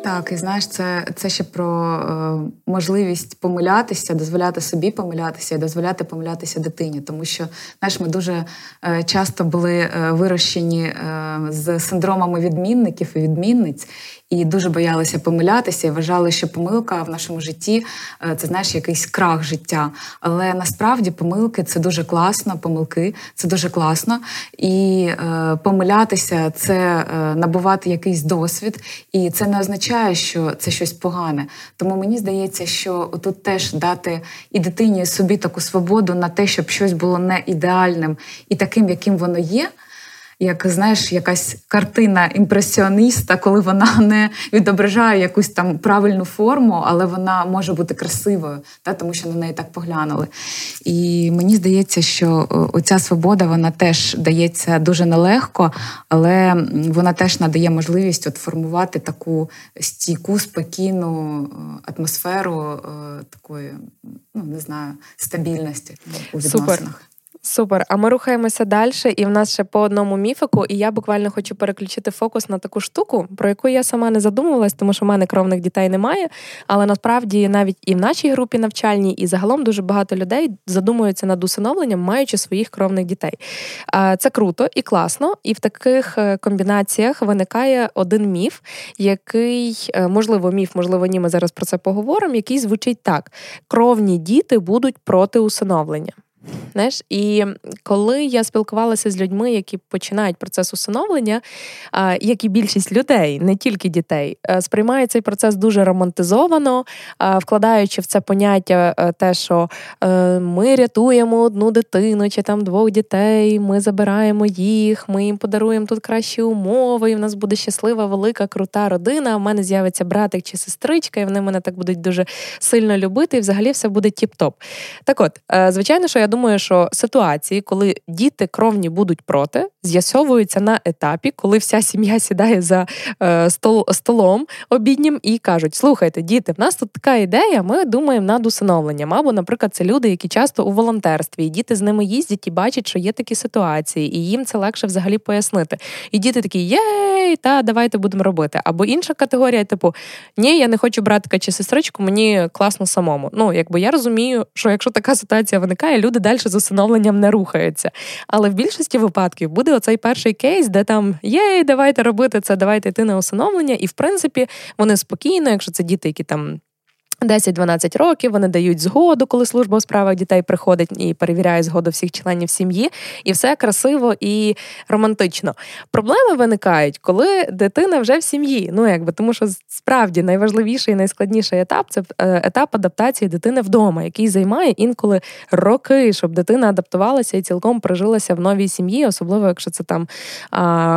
Так, і знаєш, це це ще про е, можливість помилятися, дозволяти собі помилятися і дозволяти помилятися дитині. Тому що знаєш, ми дуже е, часто були е, вирощені е, з синдромами відмінників і відмінниць, і дуже боялися помилятися, і вважали, що помилка в нашому житті е, це знаєш якийсь крах життя. Але насправді помилки це дуже класно, помилки це дуже класно. І е, помилятися це е, набувати якийсь досвід, і це не означає, що це щось погане. Тому мені здається, що тут теж дати і дитині собі таку свободу на те, щоб щось було не ідеальним і таким, яким воно є як знаєш, якась картина імпресіоніста, коли вона <laughs> не відображає якусь там правильну форму, але вона може бути красивою, та, тому що на неї так поглянули. І мені здається, що оця свобода вона теж дається дуже нелегко, але вона теж надає можливість от формувати таку стійку, спокійну е, атмосферу е, такої, ну не знаю, стабільності у відносинах. Супер. Супер. А ми рухаємося далі, і в нас ще по одному міфику. І я буквально хочу переключити фокус на таку штуку, про яку я сама не задумувалась, тому що в мене кровних дітей немає. Але насправді навіть і в нашій групі навчальній, і загалом дуже багато людей задумуються над усиновленням, маючи своїх кровних дітей. Це круто і класно. І в таких е, комбінаціях виникає один міф, який е, можливо, міф, можливо, ні. Ми зараз про це поговоримо. Який звучить так: кровні діти будуть проти усиновлення. Знаєш, І коли я спілкувалася з людьми, які починають процес усиновлення, як і більшість людей, не тільки дітей, е, сприймає цей процес дуже романтизовано, вкладаючи в це поняття е, те, що е, ми рятуємо одну дитину чи там двох дітей, ми забираємо їх, ми їм подаруємо тут кращі умови, і в нас буде щаслива, велика, крута родина. У мене з'явиться братик чи сестричка, і вони мене так будуть дуже сильно любити, і взагалі все буде тіп-топ. Так от, звичайно, що я думаю, що ситуації, коли діти кровні будуть проти, з'ясовуються на етапі, коли вся сім'я сідає за е, стол, столом обіднім і кажуть: слухайте, діти, в нас тут така ідея, ми думаємо над усиновленням. Або, наприклад, це люди, які часто у волонтерстві, і діти з ними їздять і бачать, що є такі ситуації, і їм це легше взагалі пояснити. І діти такі, єй, та давайте будемо робити. Або інша категорія, типу, ні, я не хочу братика чи сестричку, мені класно самому. Ну, якби я розумію, що якщо така ситуація виникає, люди далі з усиновленням не рухаються. Але в більшості випадків буде оцей перший кейс, де там єй, давайте робити це, давайте йти на усиновлення. І в принципі вони спокійно, якщо це діти, які там 10-12 років вони дають згоду, коли служба у справах дітей приходить і перевіряє згоду всіх членів сім'ї, і все красиво і романтично. Проблеми виникають, коли дитина вже в сім'ї. Ну якби тому, що справді найважливіший і найскладніший етап це е, етап адаптації дитини вдома, який займає інколи роки, щоб дитина адаптувалася і цілком прижилася в новій сім'ї, особливо якщо це там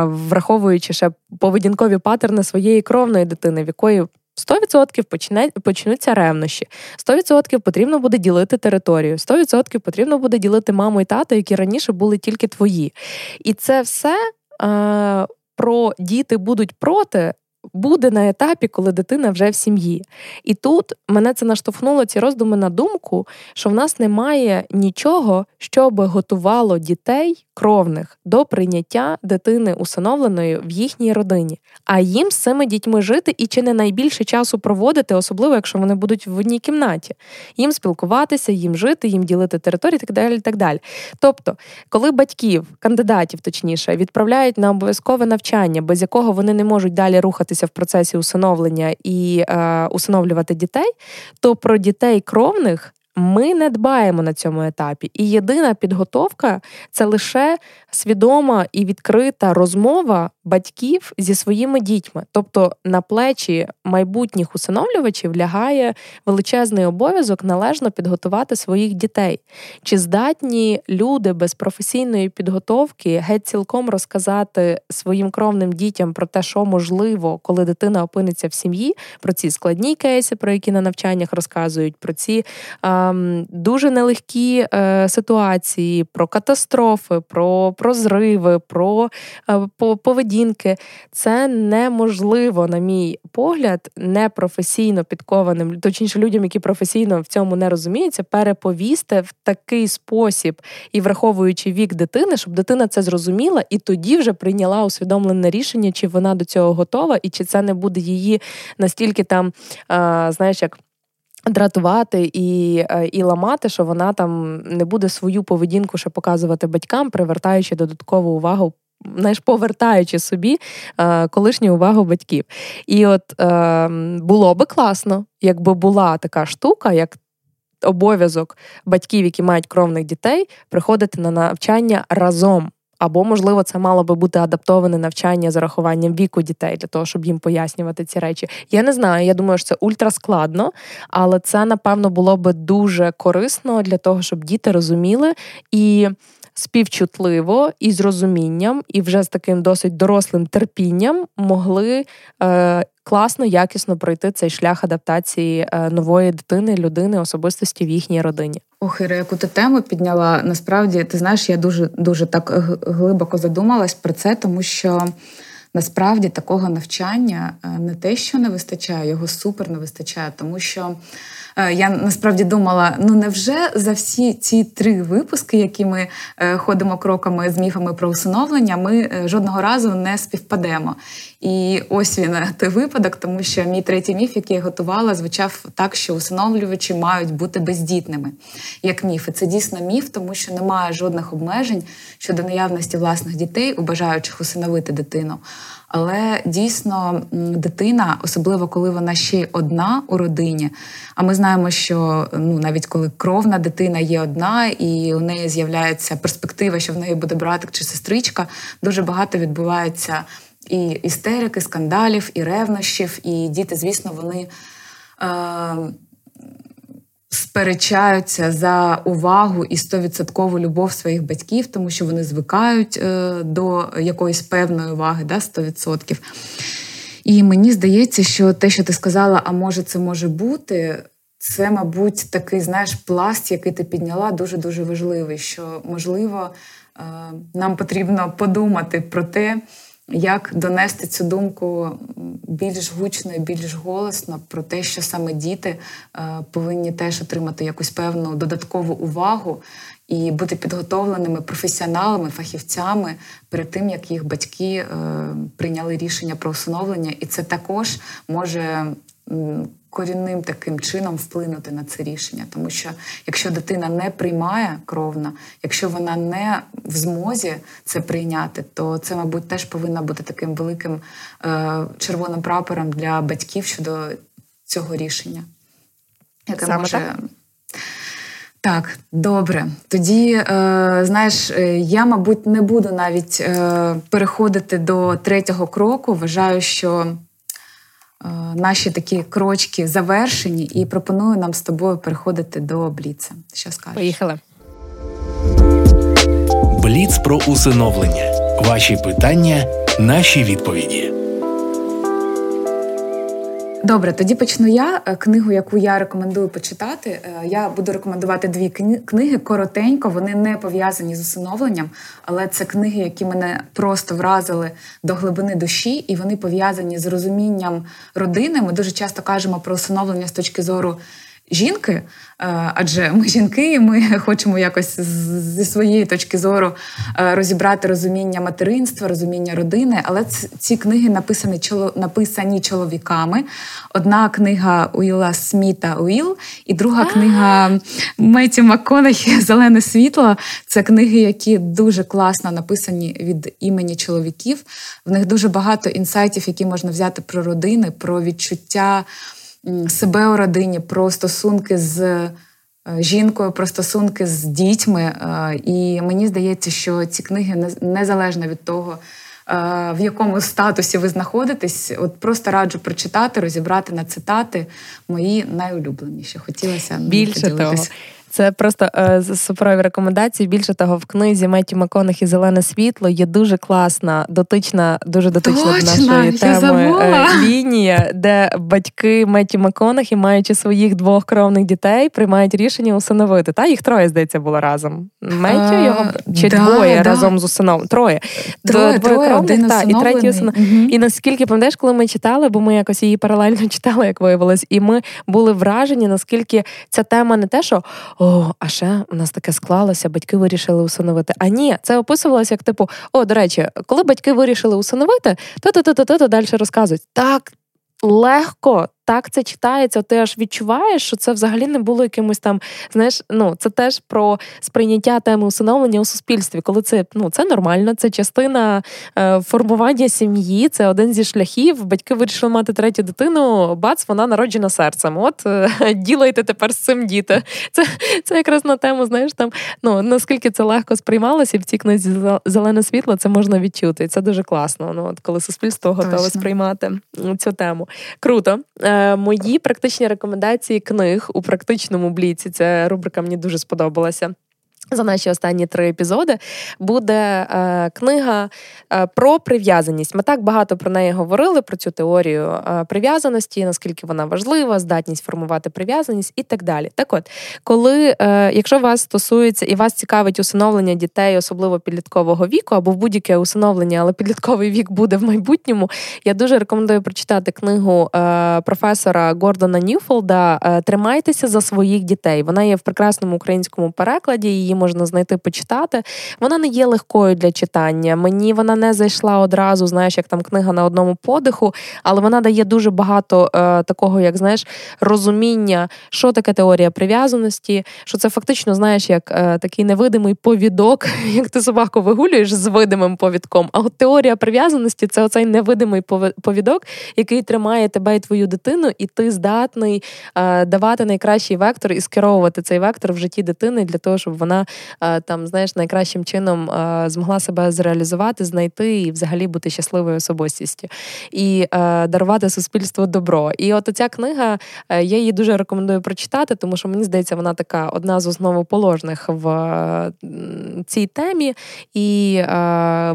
враховуючи ще поведінкові патерни своєї кровної дитини, в якої 100% почне, почнуться ревнощі, 100% потрібно буде ділити територію, 100% потрібно буде ділити маму і тата, які раніше були тільки твої. І це все е, про діти будуть проти буде на етапі, коли дитина вже в сім'ї. І тут мене це наштовхнуло ці роздуми на думку, що в нас немає нічого, що би готувало дітей кровних до прийняття дитини усиновленої в їхній родині, а їм з цими дітьми жити і чи не найбільше часу проводити, особливо якщо вони будуть в одній кімнаті, їм спілкуватися, їм жити, їм ділити території, так далі. так далі. Тобто, коли батьків, кандидатів точніше, відправляють на обов'язкове навчання, без якого вони не можуть далі рухатися в процесі усиновлення і е, усиновлювати дітей, то про дітей кровних ми не дбаємо на цьому етапі. І єдина підготовка це лише свідома і відкрита розмова батьків зі своїми дітьми. Тобто на плечі майбутніх усиновлювачів лягає величезний обов'язок належно підготувати своїх дітей. Чи здатні люди без професійної підготовки геть цілком розказати своїм кровним дітям про те, що можливо, коли дитина опиниться в сім'ї, про ці складні кейси, про які на навчаннях розказують, про ці ем, дуже нелегкі е, ситуації, про катастрофи, про, про зриви, про е, поведінки. Це неможливо, на мій погляд, непрофесійно підкованим, точніше людям, які професійно в цьому не розуміються, переповісти в такий спосіб і враховуючи вік дитини, щоб дитина це зрозуміла і тоді вже прийняла усвідомлене рішення, чи вона до цього готова, і чи це не буде її настільки там, знаєш, як. Дратувати і е, і ламати, що вона там не буде свою поведінку ще показувати батькам, привертаючи додаткову увагу, знаєш, повертаючи собі е, колишню увагу батьків. І от е, було би класно, якби була така штука, як обов'язок батьків, які мають кровних дітей, приходити на навчання разом. Або, можливо, це мало би бути адаптоване навчання з урахуванням віку дітей для того, щоб їм пояснювати ці речі. Я не знаю. Я думаю, що це ультраскладно, але це напевно було би дуже корисно для того, щоб діти розуміли і співчутливо і з розумінням, і вже з таким досить дорослим терпінням могли е, класно, якісно пройти цей шлях адаптації е, нової дитини, людини, особистості в їхній родині. Ох, Іра, яку ти тему підняла. Насправді, ти знаєш, я дуже дуже так глибоко задумалась про це, тому що. Насправді такого навчання е, не те, що не вистачає, його супер не вистачає, тому що я насправді думала: ну невже за всі ці три випуски, які ми е, ходимо кроками з міфами про усиновлення, ми е, жодного разу не співпадемо. І ось він той випадок, тому що мій третій міф, який я готувала, звучав так, що усиновлювачі мають бути бездітними, як міф. І це дійсно міф, тому що немає жодних обмежень щодо наявності власних дітей, у бажаючих усиновити дитину. Але дійсно дитина, особливо коли вона ще одна у родині. А ми знаємо, що ну навіть коли кровна дитина є одна, і у неї з'являється перспектива, що в неї буде братик чи сестричка, дуже багато відбувається і істерики, скандалів, і ревнощів. І діти, звісно, вони. Е- сперечаються за увагу і стовідсоткову любов своїх батьків, тому що вони звикають е, до якоїсь певної уваги, да, 100%. І мені здається, що те, що ти сказала, а може, це може бути. Це, мабуть, такий знаєш пласт, який ти підняла, дуже дуже важливий. Що можливо е, нам потрібно подумати про те, як донести цю думку більш гучно і більш голосно про те, що саме діти е, повинні теж отримати якусь певну додаткову увагу і бути підготовленими професіоналами, фахівцями перед тим, як їх батьки е, прийняли рішення про усиновлення, і це також може корінним таким чином вплинути на це рішення. Тому що якщо дитина не приймає кровна, якщо вона не в змозі це прийняти, то це, мабуть, теж повинна бути таким великим е, червоним прапором для батьків щодо цього рішення. Яке Саме може... так? Так, добре. Тоді, е, знаєш, е, я, мабуть, не буду навіть е, переходити до третього кроку. Вважаю, що наші такі крочки завершені, і пропоную нам з тобою переходити до Бліца. Що скажеш? Поїхали. Бліц про усиновлення. Ваші питання, наші відповіді. Добре, тоді почну я. Е, книгу, яку я рекомендую почитати. Е, я буду рекомендувати дві книги коротенько. Вони не пов'язані з усиновленням, але це книги, які мене просто вразили до глибини душі, і вони пов'язані з розумінням родини. Ми дуже часто кажемо про усиновлення з точки зору жінки, е, адже ми <laughs> жінки, і ми хочемо якось зі своєї точки зору е, розібрати розуміння материнства, розуміння родини. Але ці книги написані написані чоловіками. Одна книга Уіла Сміта Уіл, і друга книга Меті Макконахі <laughs> Зелене світло. Це книги, які дуже класно написані від імені чоловіків. В них дуже багато інсайтів, які можна взяти про родини, про відчуття себе у родині, про стосунки з е, жінкою, про стосунки з дітьми. Е, і мені здається, що ці книги незалежно від того, в якому статусі ви знаходитесь. От просто раджу прочитати, розібрати на цитати мої найулюбленіші. Хотілося більше того. Це просто е, суперові рекомендації. Більше того, в книзі Меті і Зелене світло є дуже класна, дотична, дуже дотична Точно, до нашої теми е, лінія, де батьки Меті Маконахі, маючи своїх двох кровних дітей, приймають рішення усиновити. Та їх троє здається було разом. Меттю його чи да, двоє да. разом з усиновом. Троє. Троє, двоє троє кровних, та, і третій усинов. Угу. І наскільки пам'ятаєш, коли ми читали, бо ми якось її паралельно <laughs> читали, як виявилось, і ми були вражені, наскільки ця тема не те, що о, а ще у нас таке склалося, батьки вирішили усиновити. А ні, це описувалося як типу: о, до речі, коли батьки вирішили усиновити, то то то то то далі розказують. Так легко так це читається, ти аж відчуваєш, що це взагалі не було якимось там. Знаєш, ну це теж про сприйняття теми усиновлення у суспільстві, коли це ну це нормально, це частина е, формування сім'ї, це один зі шляхів. Батьки вирішили мати третю дитину. Бац, вона народжена серцем. От е, <laughs> ділайте тепер з цим діти. Це це якраз на тему. Знаєш, там ну наскільки це легко сприймалося, і в цій книзі зелене світло це можна відчути. І це дуже класно. Ну от коли суспільство готове Точно. сприймати цю тему. Круто. Е, мої практичні рекомендації книг у практичному бліці. Ця рубрика мені дуже сподобалася. За наші останні три епізоди буде е, книга е, про прив'язаність. Ми так багато про неї говорили, про цю теорію е, прив'язаності, наскільки вона важлива, здатність формувати прив'язаність і так далі. Так от, коли, е, якщо вас стосується і вас цікавить усиновлення дітей, особливо підліткового віку, або будь-яке усиновлення, але підлітковий вік буде в майбутньому, я дуже рекомендую прочитати книгу е, професора Гордона Ньюфолда е, Тримайтеся за своїх дітей. Вона є в прекрасному українському перекладі. Її можна знайти, почитати. Вона не є легкою для читання. Мені вона не зайшла одразу, знаєш, як там книга на одному подиху, але вона дає дуже багато е, такого, як знаєш, розуміння, що таке теорія прив'язаності, що це фактично, знаєш, як е, такий невидимий повідок, <laughs> як ти собаку вигулюєш з видимим повідком. А от теорія прив'язаності це оцей невидимий повідок, який тримає тебе і твою дитину, і ти здатний е, давати найкращий вектор і скеровувати цей вектор в житті дитини для того, щоб вона Е, там знаєш найкращим чином е, змогла себе зреалізувати, знайти і взагалі бути щасливою особистістю і е, дарувати суспільству добро. І от ця книга я її дуже рекомендую прочитати, тому що мені здається, вона така одна з основоположних в цій темі, і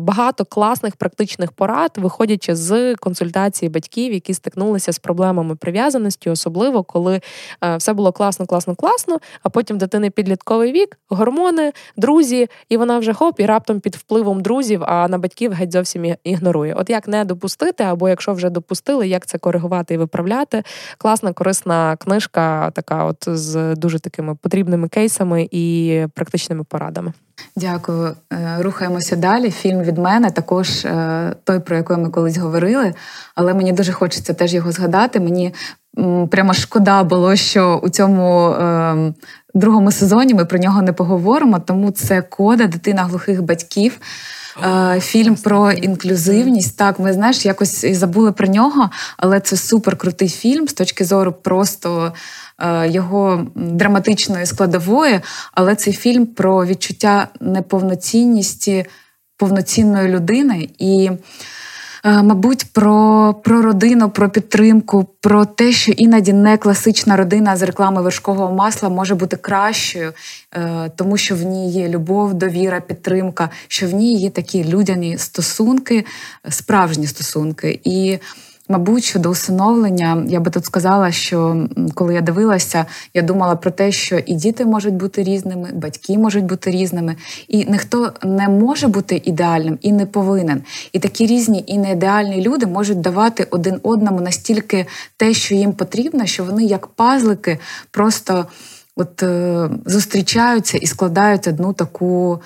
багато класних практичних порад, виходячи з консультації батьків, які стикнулися з проблемами прив'язаності, особливо коли все було класно, класно, класно, а потім дитини підлітковий вік, гормони гормони, друзі, і вона вже хоп, і раптом під впливом друзів, а на батьків геть зовсім ігнорує. От як не допустити, або якщо вже допустили, як це коригувати і виправляти. Класна, корисна книжка, така, от з дуже такими потрібними кейсами і практичними порадами. Дякую. Е, рухаємося далі. Фільм від мене також е, той, про який ми колись говорили, але мені дуже хочеться теж його згадати. Мені прямо шкода було, що у цьому ем, другому сезоні ми про нього не поговоримо, тому це кода дитина глухих батьків. Е, фільм про інклюзивність. Так, ми знаєш, якось забули про нього, але це супер крутий фільм з точки зору просто е, його драматичної складової. Але цей фільм про відчуття неповноцінності повноцінної людини і. Е, мабуть, про про родину, про підтримку, про те, що іноді не класична родина з реклами вершкового масла може бути кращою, е, тому що в ній є любов, довіра, підтримка, що в ній є такі людяні стосунки, справжні стосунки. І Мабуть, щодо усиновлення, я би тут сказала, що коли я дивилася, я думала про те, що і діти можуть бути різними, батьки можуть бути різними, і ніхто не може бути ідеальним і не повинен. І такі різні і неідеальні люди можуть давати один одному настільки те, що їм потрібно, що вони як пазлики просто от е, зустрічаються і складають одну таку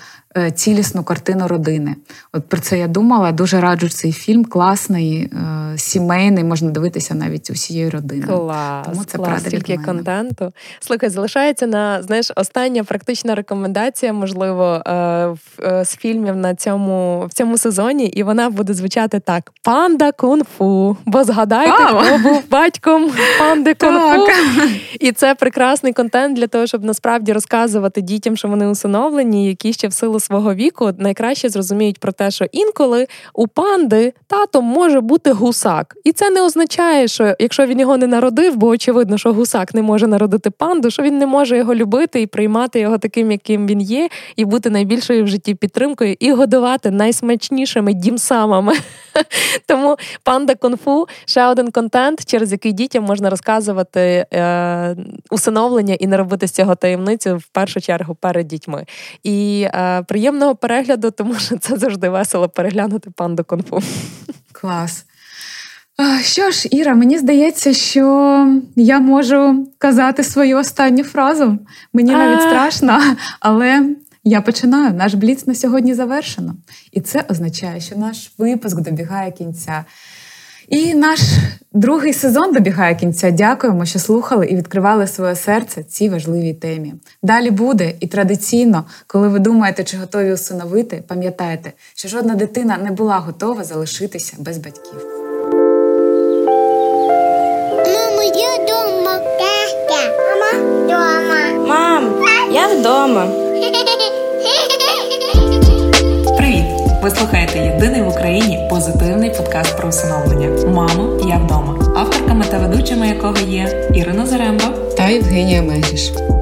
цілісну картину родини. От про це я думала. Дуже раджу цей фільм, класний, е, сімейний, можна дивитися навіть усією родиною. Клас, Тому це клас, стільки контенту. Слухай, залишається на знаєш, остання практична рекомендація, можливо, е, з фільмів на цьому в цьому сезоні, і вона буде звучати так: Панда кунг-фу. Бо згадайте, хто був батьком панди кунг-фу. І це прекрасний контент для того, щоб насправді розказувати дітям, що вони усиновлені, які ще в силу свого віку найкраще зрозуміють про те, що інколи у панди тато може бути гусак, і це не означає, що якщо він його не народив, бо очевидно, що гусак не може народити панду, що він не може його любити і приймати його таким, яким він є, і бути найбільшою в житті підтримкою, і годувати найсмачнішими дімсамами. <laughs> Тому панда кунг-фу – ще один контент, через який дітям можна розказувати е, усиновлення і не робити з цього таємницю в першу чергу перед дітьми. І е, приємного перегляду, тому що це завжди весело переглянути панду кунг-фу. Клас. Що ж, Іра, мені здається, що я можу казати свою останню фразу. Мені навіть страшно, але я починаю. Наш бліц на сьогодні завершено. І це означає, що наш випуск добігає кінця. І наш другий сезон добігає кінця. Дякуємо, що слухали і відкривали своє серце цій важливій темі. Далі буде і традиційно, коли ви думаєте, чи готові усиновити, пам'ятайте, що жодна дитина не була готова залишитися без батьків. Мамо, я вдома. Мама, вдома. Мам, я вдома. Ви слухаєте єдиний в Україні позитивний подкаст про усиновлення Мамо, я вдома, авторками та ведучими якого є Ірина Заремба та Євгенія Мегіш.